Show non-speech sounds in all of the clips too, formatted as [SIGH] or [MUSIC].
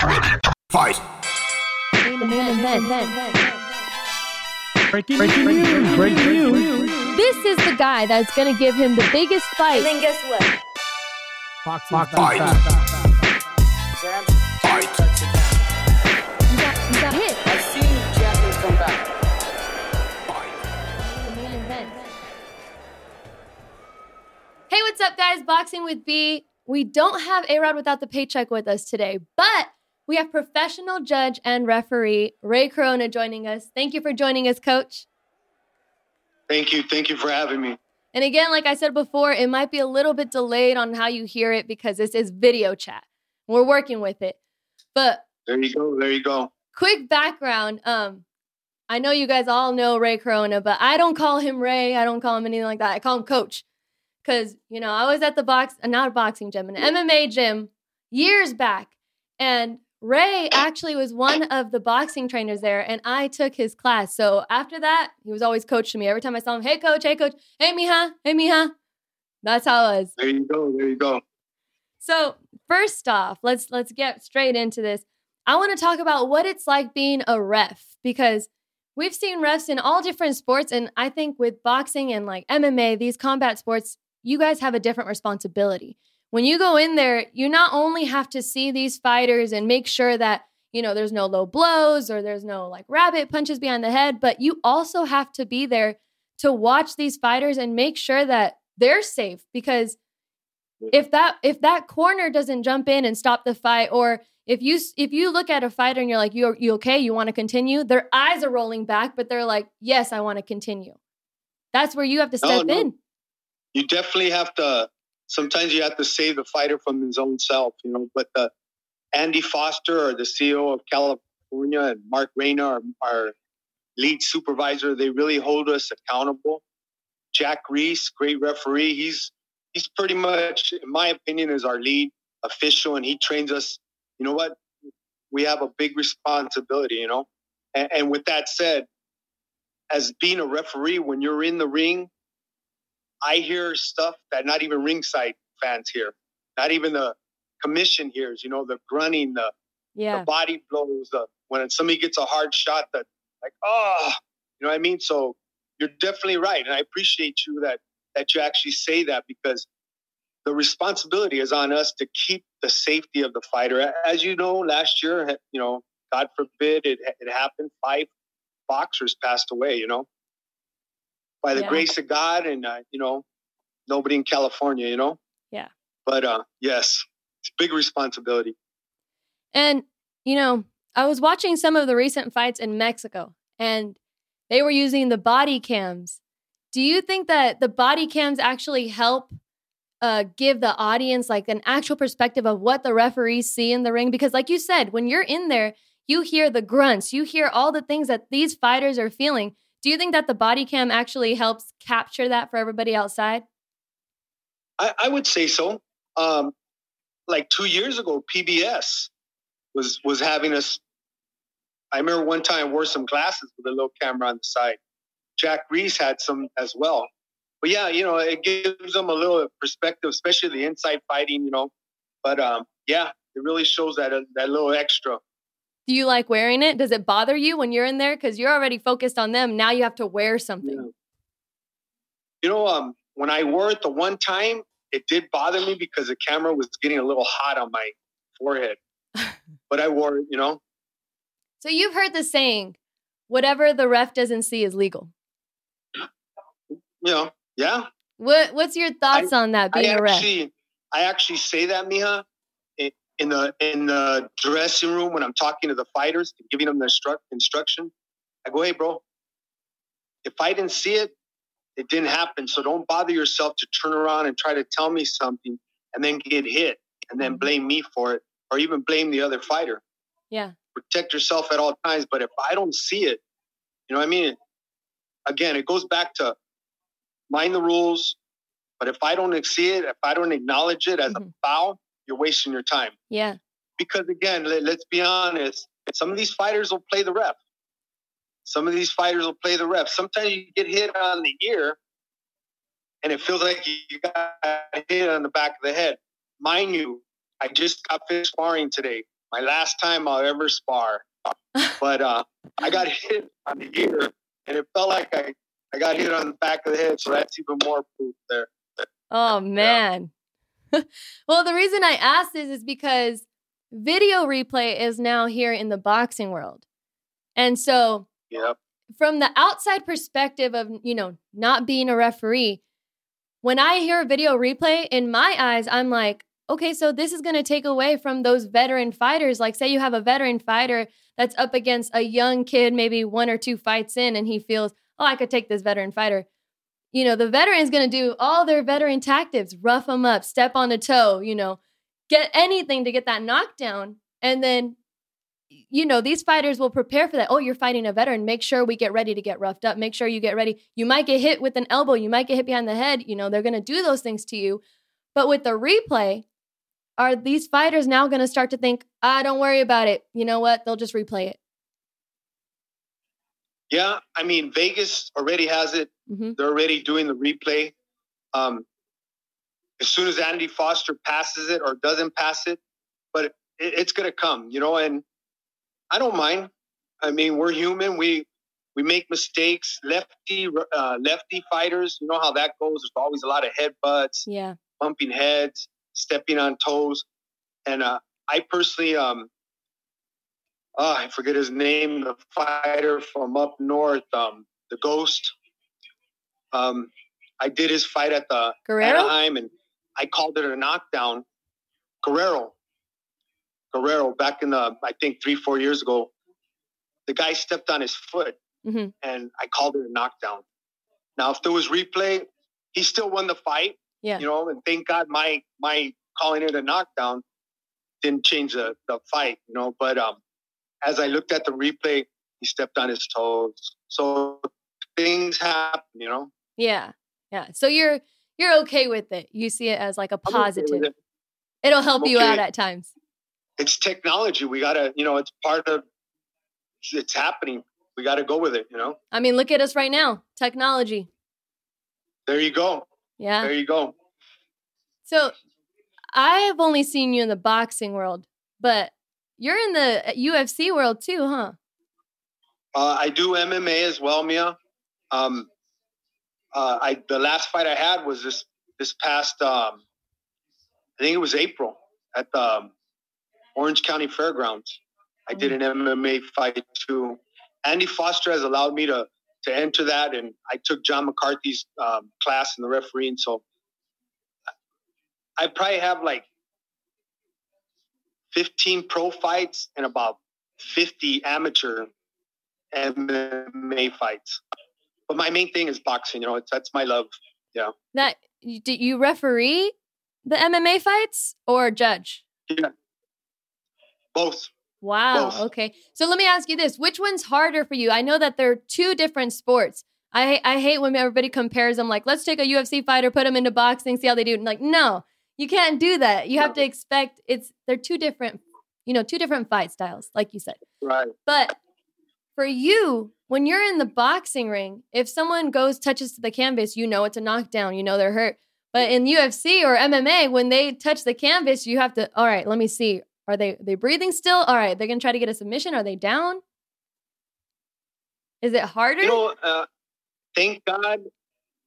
Fight. Breaking, breaking news. Breaking news. This is the guy that's going to give him the biggest fight. And then guess what? Boxing. Fight. Sam, Fight. touch it. You got, you got hit. I've seen champions come back. Hey, what's up, guys? Boxing with B. We don't have A Rod without the paycheck with us today, but we have professional judge and referee Ray Corona joining us. Thank you for joining us, coach. Thank you. Thank you for having me. And again, like I said before, it might be a little bit delayed on how you hear it because this is video chat. We're working with it. But There you go. There you go. quick background. Um, I know you guys all know Ray Corona, but I don't call him Ray. I don't call him anything like that. I call him Coach. Cause you know, I was at the box, uh, not a boxing gym, an MMA gym years back, and Ray actually was one of the boxing trainers there, and I took his class. So after that, he was always coach to me. Every time I saw him, hey coach, hey coach, hey mija, hey mija. That's how it was. There you go. There you go. So first off, let's let's get straight into this. I want to talk about what it's like being a ref because we've seen refs in all different sports, and I think with boxing and like MMA, these combat sports, you guys have a different responsibility. When you go in there, you not only have to see these fighters and make sure that you know there's no low blows or there's no like rabbit punches behind the head, but you also have to be there to watch these fighters and make sure that they're safe because if that if that corner doesn't jump in and stop the fight or if you if you look at a fighter and you're like you you okay you want to continue their eyes are rolling back but they're like yes I want to continue that's where you have to No, step no. in You definitely have to. Sometimes you have to save the fighter from his own self, you know. But Andy Foster, or the CEO of California, and Mark Reyna, our, our lead supervisor, they really hold us accountable. Jack Reiss, great referee. He's he's pretty much, in my opinion, is our lead official, and he trains us. You know what? We have a big responsibility, you know. And, and with that said, as being a referee, when you're in the ring, I hear stuff that not even ringside fans hear, not even the commission hears. You know, the grunting, the, yeah the body blows, the when somebody gets a hard shot, that like, oh, you know what I mean. So you're definitely right, and I appreciate you that that you actually say that because the responsibility is on us to keep the safety of the fighter. As you know, last year, you know, God forbid it, it happened. Five boxers passed away. You know, by the Yeah. grace of God, and uh, you know, nobody in California. You know. Yeah. But uh, yes, it's a big responsibility. and you know I was watching some of the recent fights in Mexico and they were using the body cams do you think that the body cams actually help uh, give the audience like an actual perspective of what the referees see in the ring because like you said when you're in there you hear the grunts you hear all the things that these fighters are feeling do you think that the body cam actually helps capture that for everybody outside I, I would say so. Um, like two years ago, PBC was was having us. I remember one time I wore some glasses with a little camera on the side. Jack Reiss had some as well. But yeah, you know, it gives them a little perspective, especially the inside fighting. You know, but um, yeah, it really shows that uh, that little extra. Do you like wearing it does it bother you when you're in there because you're already focused on them now you have to wear something Yeah. You know, um, when I wore it the one time, it did bother me because the camera was getting a little hot on my forehead. [LAUGHS] but I wore it, you know. So you've heard the saying, whatever the ref doesn't see is legal. You know, yeah. What what's your thoughts on that I being a ref? actually, I actually say that, Mija, in, the in the dressing room when I'm talking to the fighters, and giving them the instru- instruction. I go, hey, bro, if I didn't see it, it didn't happen. So don't bother yourself to turn around and try to tell me something and then get hit and then blame me for it or even blame the other fighter. Yeah. Protect yourself at all times. But if I don't see it, you know what I mean? Again, it goes back to mind the rules. But if I don't see it, if I don't acknowledge it as Mhm. a foul, you're wasting your time. Yeah. Because again, let, let's be honest, some of these fighters will play the ref. Some of these fighters will play the ref. Sometimes you get hit on the ear and it feels like you got hit on the back of the head. Mind you, I just got finished sparring today. my last time I'll ever spar. [LAUGHS] But uh, I got hit on the ear, and it felt like I, I got hit on the back of the head. So that's even more proof there. Oh man. [LAUGHS] well, the reason I asked this is because video replay is now here in the boxing world. And so Yep. from the outside perspective of, you know, not being a referee, when I hear a video replay, in my eyes, I'm like, okay, so this is going to take away from those veteran fighters. Like, say you have a veteran fighter that's up against a young kid, maybe one or two fights in, and he feels, oh, I could take this veteran fighter. You know, the veteran's going to do all their veteran tactics, rough them up, step on the toe, you know, get anything to get that knockdown. And then you know, these fighters will prepare for that. Oh, you're fighting a veteran. Make sure we get ready to get roughed up. Make sure you get ready. You might get hit with an elbow. You might get hit behind the head. You know, they're going to do those things to you. But with the replay, are these fighters now going to start to think, ah, don't worry about it? You know what? They'll just replay it. Yeah, I mean Vegas already has it. Hmm They're already doing the replay. Um, as soon as Andy Foster passes it or doesn't pass it, but it, it's going to come, you know. And I don't mind. I mean, we're human. We we make mistakes. Lefty uh, lefty fighters, you know how that goes. There's always a lot of headbutts, Yeah. bumping heads, stepping on toes. And uh, I personally, um, oh, I forget his name, the fighter from up north, um, the Ghost. Um, I did his fight at the Guerrero? Anaheim, and I called it a knockdown. Guerrero, Guerrero, back in the I think three four years ago, the guy stepped on his foot, hmm and I called it a knockdown. Now, if there was replay, he still won the fight, Yeah. you know, and thank God my my calling it a knockdown didn't change the, the fight, you know. But um, as I looked at the replay, he stepped on his toes. So things happen, you know. Yeah. Yeah. So you're you're okay with it. You see it as like a I'm okay positive. it. It'll help you out at times. It's technology. We gotta, you know, it's part of. It's happening. We got to go with it, you know. I mean, look at us right now. Technology. There you go. Yeah. There you go. So I have only seen you in the boxing world, but you're in the UFC world too, huh? Uh, I do MMA as well, Mia. Um, uh, I the last fight I had was this this past. Um, I think it was April at the um, Orange County Fairgrounds. I did an MMA fight too. Andy Foster has allowed me to to enter that, and I took John McCarthy's um, class in the refereeing. So I probably have like fifteen pro fights and about fifty amateur MMA fights. But my main thing is boxing. You know, it's, that's my love. Yeah. That you- do you referee the MMA fights or judge? Both. Wow. Both. Okay. So let me ask you this: Which one's harder for you? I know that they're two different sports. I I hate when everybody compares them. Like, let's take a UFC fighter, put them into boxing, see how they do. And like, no, you can't do that. You have to expect it's they're two different, you know, two different fight styles, like you said. Right. But for you, when you're in the boxing ring, if someone goes touches to the canvas, you know it's a knockdown. You know they're hurt. But in UFC or MMA, when they touch the canvas, you have to. All right, let me see. Are they they breathing still? All right, they're gonna try to get a submission. Are they down? Is it harder? You know, uh, thank God.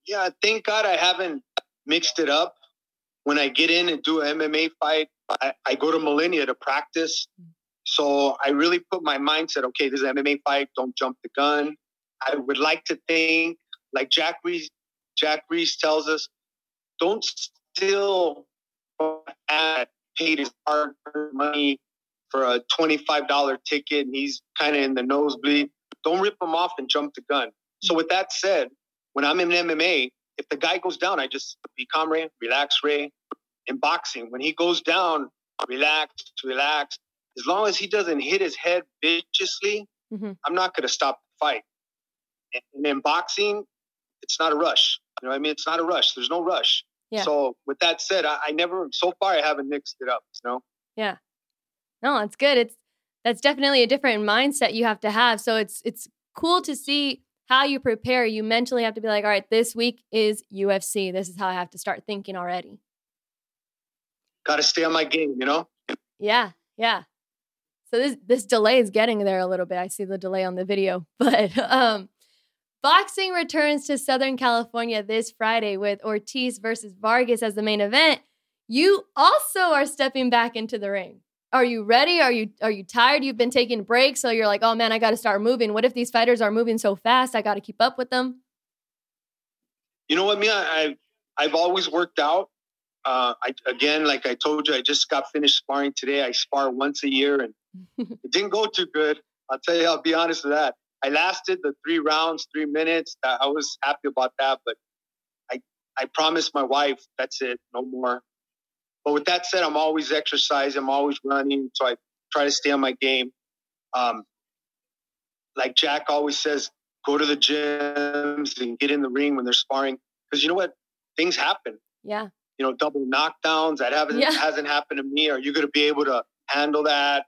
Yeah, thank God I haven't mixed it up. When I get in and do an MMA fight, I, I go to Millennia to practice. So I really put my mindset, okay, this is an MMA fight. Don't jump the gun. I would like to think, like Jack Reiss, Jack Reiss tells us, don't steal ad paid his hard money for a $25 ticket and he's kind of in the nosebleed. Don't rip him off and jump the gun. So with that said, when I'm in MMA, if the guy goes down, I just be calm, Ray, relax, Ray. In boxing, when he goes down, relax, relax. As long as he doesn't hit his head viciously, Mhm. I'm not going to stop the fight. And in boxing, it's not a rush. You know what I mean? It's not a rush. There's no rush. Yeah. So with that said, I, I never, so far, I haven't mixed it up. You know? Yeah. No, it's good. It's that's definitely a different mindset you have to have. So it's it's cool to see how you prepare. You mentally have to be like, all right, this week is UFC. This is how I have to start thinking already. Got to stay on my game. You know? Yeah, yeah. So this this delay is getting there a little bit. I see the delay on the video, [LAUGHS] but um, boxing returns to Southern California this Friday with Ortiz versus Vargas as the main event. You also are stepping back into the ring. Are you ready? Are you are you tired? You've been taking breaks, so you're like, oh man, I got to start moving. What if these fighters are moving so fast? I got to keep up with them. You know what, Mia? I I've always worked out. Uh, I again, like I told you, I just got finished sparring today. I spar once a year, and it didn't go too good. I'll tell you. I'll be honest with that. I lasted the three rounds, three minutes. I was happy about that, but I I promised my wife that's it, no more. But with that said, I'm always exercising. I'm always running, so I try to stay on my game. Um, like Jack always says, go to the gyms and get in the ring when they're sparring because you know what, things happen. Yeah. You know, double knockdowns that haven't Yeah. hasn't happened to me. Are you going to be able to handle that?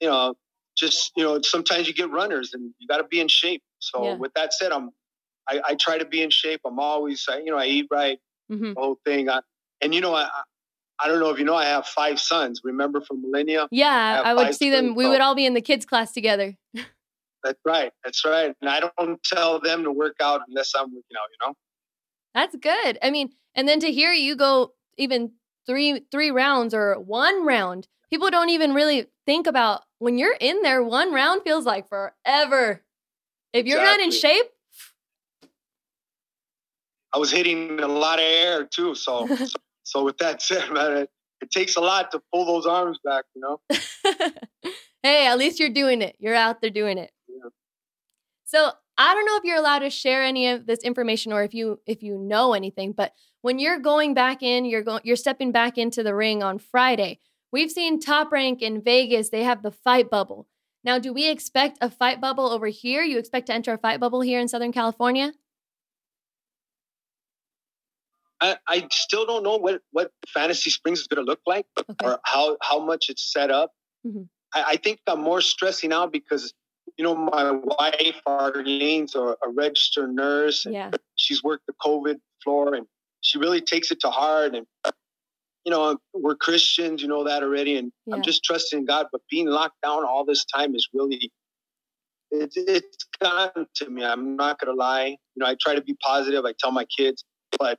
You know, just you know, sometimes you get runners and you got to be in shape. So Yeah. with that said, I'm I, I try to be in shape. I'm always I- you know I eat right, hmm the whole thing. I, and you know I. I- I don't know if you know, I have five sons. Remember from Millennia? Yeah, have I would see them. We would all be in the kids class together. [LAUGHS] That's right. That's right. And I don't tell them to work out unless I'm working out. You know. That's good. I mean, and then to hear you go even three three rounds or one round, people don't even really think about when you're in there. One round feels like forever. If you're not in shape, I was hitting a lot of air too. So, [LAUGHS] so, so with that [LAUGHS] said, man, it, it takes a lot to pull those arms back. You know. [LAUGHS] hey, at least you're doing it. You're out there doing it. Yeah. So I don't know if you're allowed to share any of this information or if you if you know anything, but when you're going back in, you're going you're stepping back into the ring on Friday. We've seen Top Rank in Vegas, they have the fight bubble. Now, do we expect a fight bubble over here? You expect to enter a fight bubble here in Southern California? I, I still don't know what what Fantasy Springs is going to look like Okay. or how how much it's set up. Mhm. I, I think I'm more stressing out because you know my wife Arlene's a, a registered nurse and Yeah. she's worked the COVID floor and she really takes it to heart. And, you know, we're Christians, you know that already. And Yeah. I'm just trusting God. But being locked down all this time is really, it's, it's gotten to me. I'm not going to lie. You know, I try to be positive. I tell my kids. But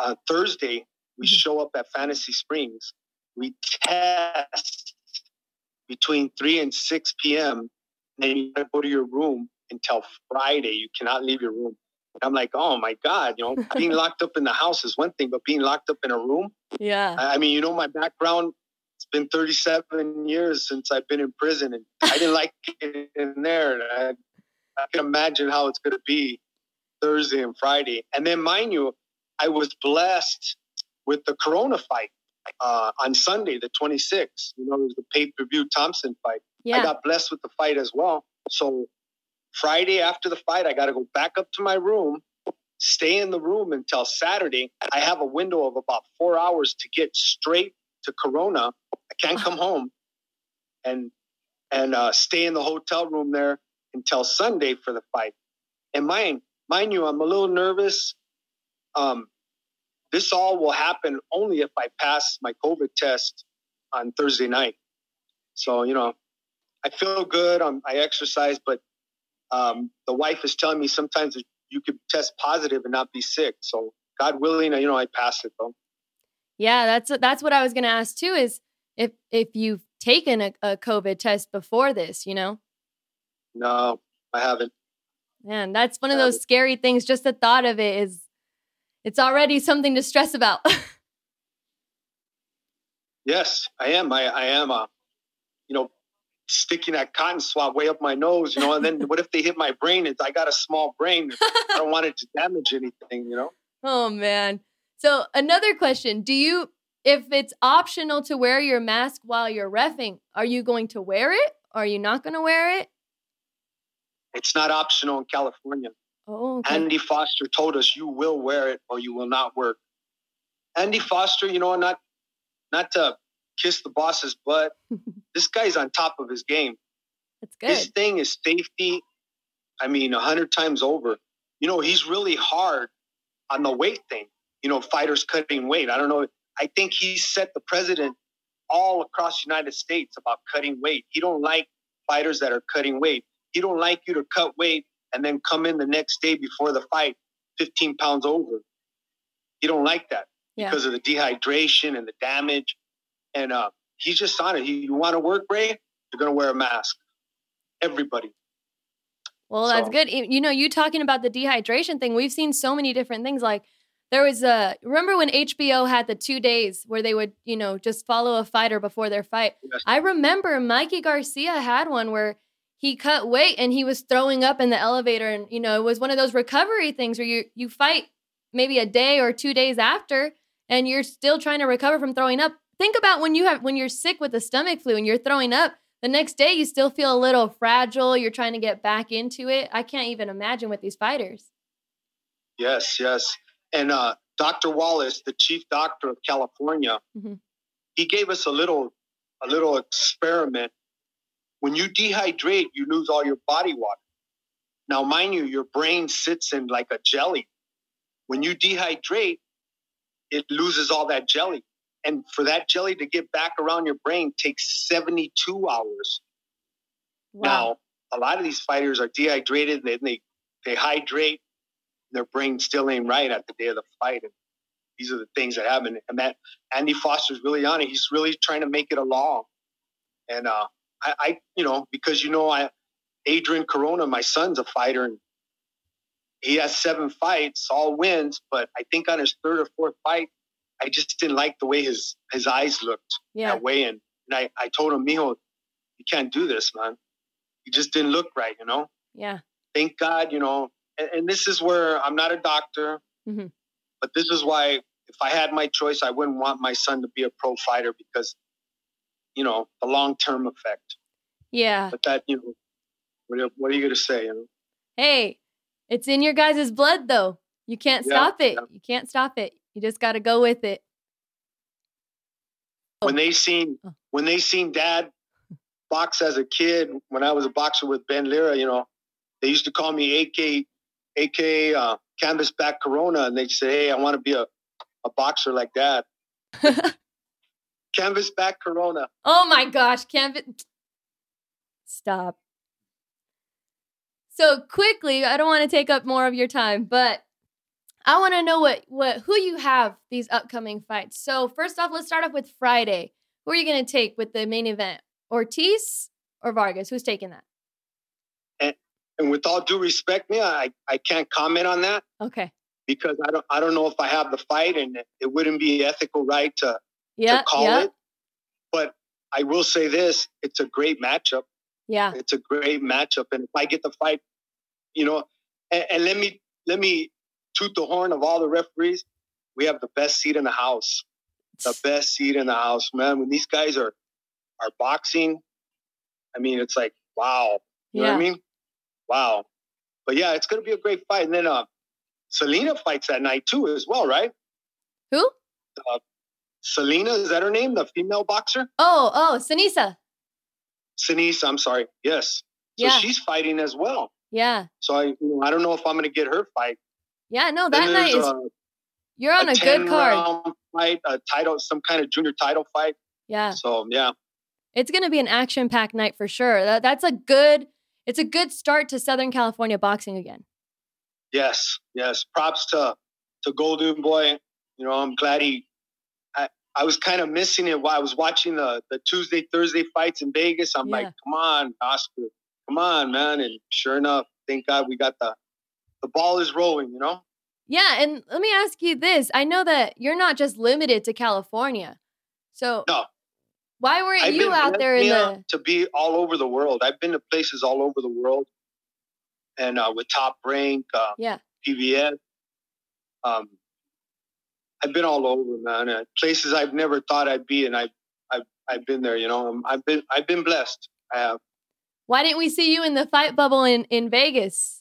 uh, Thursday, we Mhm. show up at Fantasy Springs. We test between 3 and 6 p.m. And then you gotta go to your room until Friday. You cannot leave your room. I'm like, oh my God, you know, [LAUGHS] being locked up in the house is one thing, but being locked up in a room, Yeah. I mean, you know, my background, it's been 37 years since I've been in prison and I didn't like it in there. And I, I can imagine how it's going to be Thursday and Friday. And then, mind you, I was blessed with the Corona fight uh, on Sunday, the 26th. You know, it was the pay per view Thompson fight. Yeah. I got blessed with the fight as well. So Friday after the fight, I got to go back up to my room, stay in the room until Saturday. I have a window of about four hours to get straight to Corona. I can't come home and and uh, stay in the hotel room there until Sunday for the fight. And mind, mind you, I'm a little nervous. Um, this all will happen only if I pass my COVID test on Thursday night. So you know, I feel good. I'm, I exercise, but um, the wife is telling me sometimes you could test positive and not be sick. So God willing, you know, I pass it though. Yeah, that's that's what I was going to ask too. Is if if you've taken a, a COVID test before this, you know, No, I haven't. man, that's one of those scary things. Just the thought of it is, it's already something to stress about. [LAUGHS] Yes, I am. I, I am. Uh, you know, sticking that cotton swab way up my nose. You know, and then [LAUGHS] what if they hit my brain? It's I got a small brain. I don't want it to damage anything. You know. [LAUGHS] oh man. So another question: Do you, if it's optional to wear your mask while you're refing, are you going to wear it? Are you not going to wear it? It's not optional in California. Oh, okay. Andy Foster told us you will wear it or you will not work. Andy Foster, you know, not not to kiss the boss's butt. [LAUGHS] this guy's on top of his game. that's good. His thing is safety. I mean, a hundred times over. You know, he's really hard on the weight thing. You know, fighters cutting weight. I don't know. I think he set the president all across the United States about cutting weight. He don't like fighters that are cutting weight. He don't like you to cut weight and then come in the next day before the fight 15 pounds over. He don't like that Yeah. because of the dehydration and the damage. And uh, he's just signed it. He, you want to work, Ray? You're going to wear a mask. Everybody. Well, that's good. You know, you talking about the dehydration thing, we've seen so many different things. Like there was a remember when HBO had the two days where they would, you know, just follow a fighter before their fight. Yes. I remember Mikey Garcia had one where he cut weight and he was throwing up in the elevator and you know, it was one of those recovery things where you you fight maybe a day or two days after and you're still trying to recover from throwing up. Think about when you have when you're sick with the stomach flu and you're throwing up, the next day you still feel a little fragile, you're trying to get back into it. I can't even imagine with these fighters. Yes, yes. And uh, Dr. Wallace, the chief doctor of California, Mhm. he gave us a little, a little experiment. When you dehydrate, you lose all your body water. Now, mind you, your brain sits in like a jelly. When you dehydrate, it loses all that jelly. And for that jelly to get back around your brain takes 72 hours. Now, a lot of these fighters are dehydrated, then they, they hydrate, their brain still ain't right at the day of the fight. And these are the things that happen. And that Andy Foster's really on it. He's really trying to make it a law. And uh, I, I, you know, because you know, I Adrian Corona, my son's a fighter, and he has seven fights, all wins. But I think on his third or fourth fight, I just didn't like the way his his eyes looked yeah. that way. And, and I, I told him, Mijo, you can't do this, man. You just didn't look right, you know? Yeah. Thank God, you know. And, and this is where I'm not a doctor, Mhm. but this is why if I had my choice, I wouldn't want my son to be a pro fighter because, you know, the long term effect. Yeah. But that, you know, what, are- what are you going to say, you know? Hey, it's in your guys' blood though. You can't Yeah, stop it. yeah. You can't stop it. You just got to go with it. When they seen, Oh. when they seen dad box as a kid, when I was a boxer with Ben Lira, you know, they used to call me AK, AK, uh, canvas back Corona. And they'd say, Hey, I want to be a, a boxer like that. [LAUGHS] Canvas back Corona. Oh my gosh, can't stop. So quickly, I don't want to take up more of your time, but I want to know what what who you have these upcoming fights. So first off, let's start off with Friday. Who are you going to take with the main event? Ortiz or Vargas? Who's taking that? And with all due respect, me, I, I can't comment on that Okay. because I don't I don't know if I have the fight and it wouldn't be ethical right to, Yeah. to call yeah. it. But I will say this, it's a great matchup. Yeah. It's a great matchup. And if I get the fight, you know, and, and let me let me toot the horn of all the referees. We have the best seat in the house. The best seat in the house, man. When these guys are are boxing, I mean, it's like, wow. You know Yeah. what I mean? Wow. But yeah, it's gonna be a great fight. And then uh Selena fights that night too as well, right? Who? Selena, is that her name? The female boxer? Oh, oh, Seniesa. Seniesa, I'm sorry. Yes. So Yeah. she's fighting as well. Yeah. So I, you know, I don't know if I'm going to get her fight. Yeah. No, that night is a, you're on a, good card. fight, a title, some kind of junior title fight. Yeah. So yeah, It's going to be an action-packed night for sure. That, that's a good. It's a good start to Southern California boxing again. yes, yes. Props to to Golden Boy. You know, I'm glad he. I, I was kind of missing it while I was watching the the Tuesday Thursday fights in Vegas. I'm like, come on, Oscar, come on, man. And sure enough, thank God we got the the ball is rolling. You know. Yeah, and let me ask you this: I know that you're not just limited to California, so No. why weren't I've you out there in the? To be all over the world. I've been to places all over the world, and uh, with Top Rank, uh, Yeah. PBC. Um, I've been all over, man. Uh, places I've never thought I'd be, and I've I've I've been there. You know, Um, I've been I've been blessed. I have. Why didn't we see you in the fight bubble in in Vegas?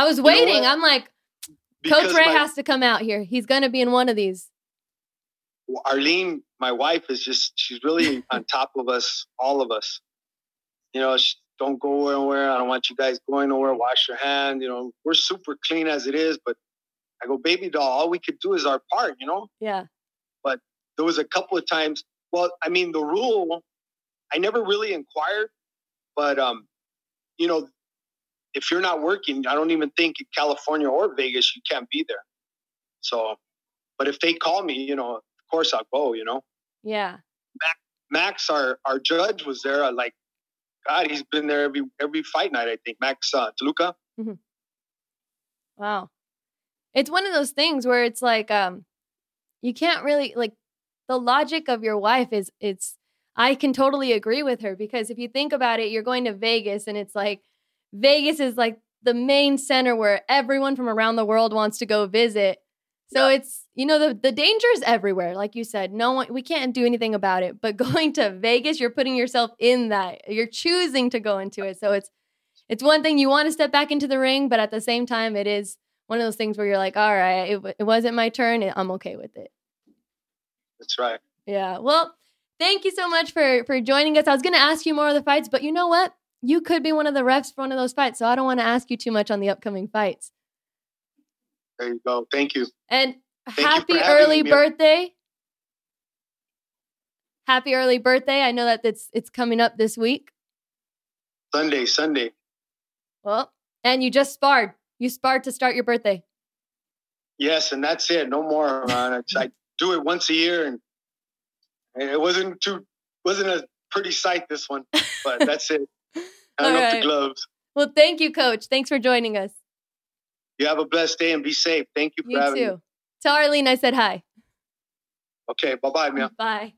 I was know waiting. what? I'm like, Coach Ray my- has to come out here. He's going to be in one of these. Arlene, my wife, is just she's really [LAUGHS] on top of us, all of us. You know, she, don't go anywhere. I don't want you guys going nowhere. Wash your hand. You know, we're super clean as it is, but I go, baby doll, all we could do is our part. You know, Yeah, But there was a couple of times Well, I mean, the rule, I never really inquired, but um, you know, if you're not working, I don't even think in California or Vegas you can't be there. So, but if they call me, you know, of course I'll go. You know, Yeah. Max, our our judge, was there. Like, God, he's been there every every fight night. I think Max uh, DeLuca. Wow. It's one of those things where it's like um you can't really like the logic of your wife is it's I can totally agree with her because if you think about it, you're going to Vegas and it's like Vegas is like the main center where everyone from around the world wants to go visit. So it's you know the the danger is everywhere like you said. No one we can't do anything about it. But [LAUGHS] going to Vegas, you're putting yourself in that. You're choosing to go into it. So it's it's one thing you want to step back into the ring, but at the same time it is one of those things where you're like, all right, it, it wasn't my turn. I'm okay with it. That's right. Yeah. Well, thank you so much for for joining us. I was going to ask you more of the fights, but you know what? You could be one of the refs for one of those fights, so I don't want to ask you too much on the upcoming fights. There you go. Thank you. And you happy having early me, birthday. Happy early birthday. I know that it's it's coming up this week. Sunday, Sunday. Well, and you just sparred. You sparred to start your birthday. Yes, and that's it. No more, man. I do it once a year, and it wasn't too wasn't a pretty sight this one, but [LAUGHS] that's it. All up right. the gloves. Well, thank you, coach. Thanks for joining us. You have a blessed day and be safe. Thank you for You having too. me. Tell Arlene I said hi. Okay, bye bye, Mia. Bye.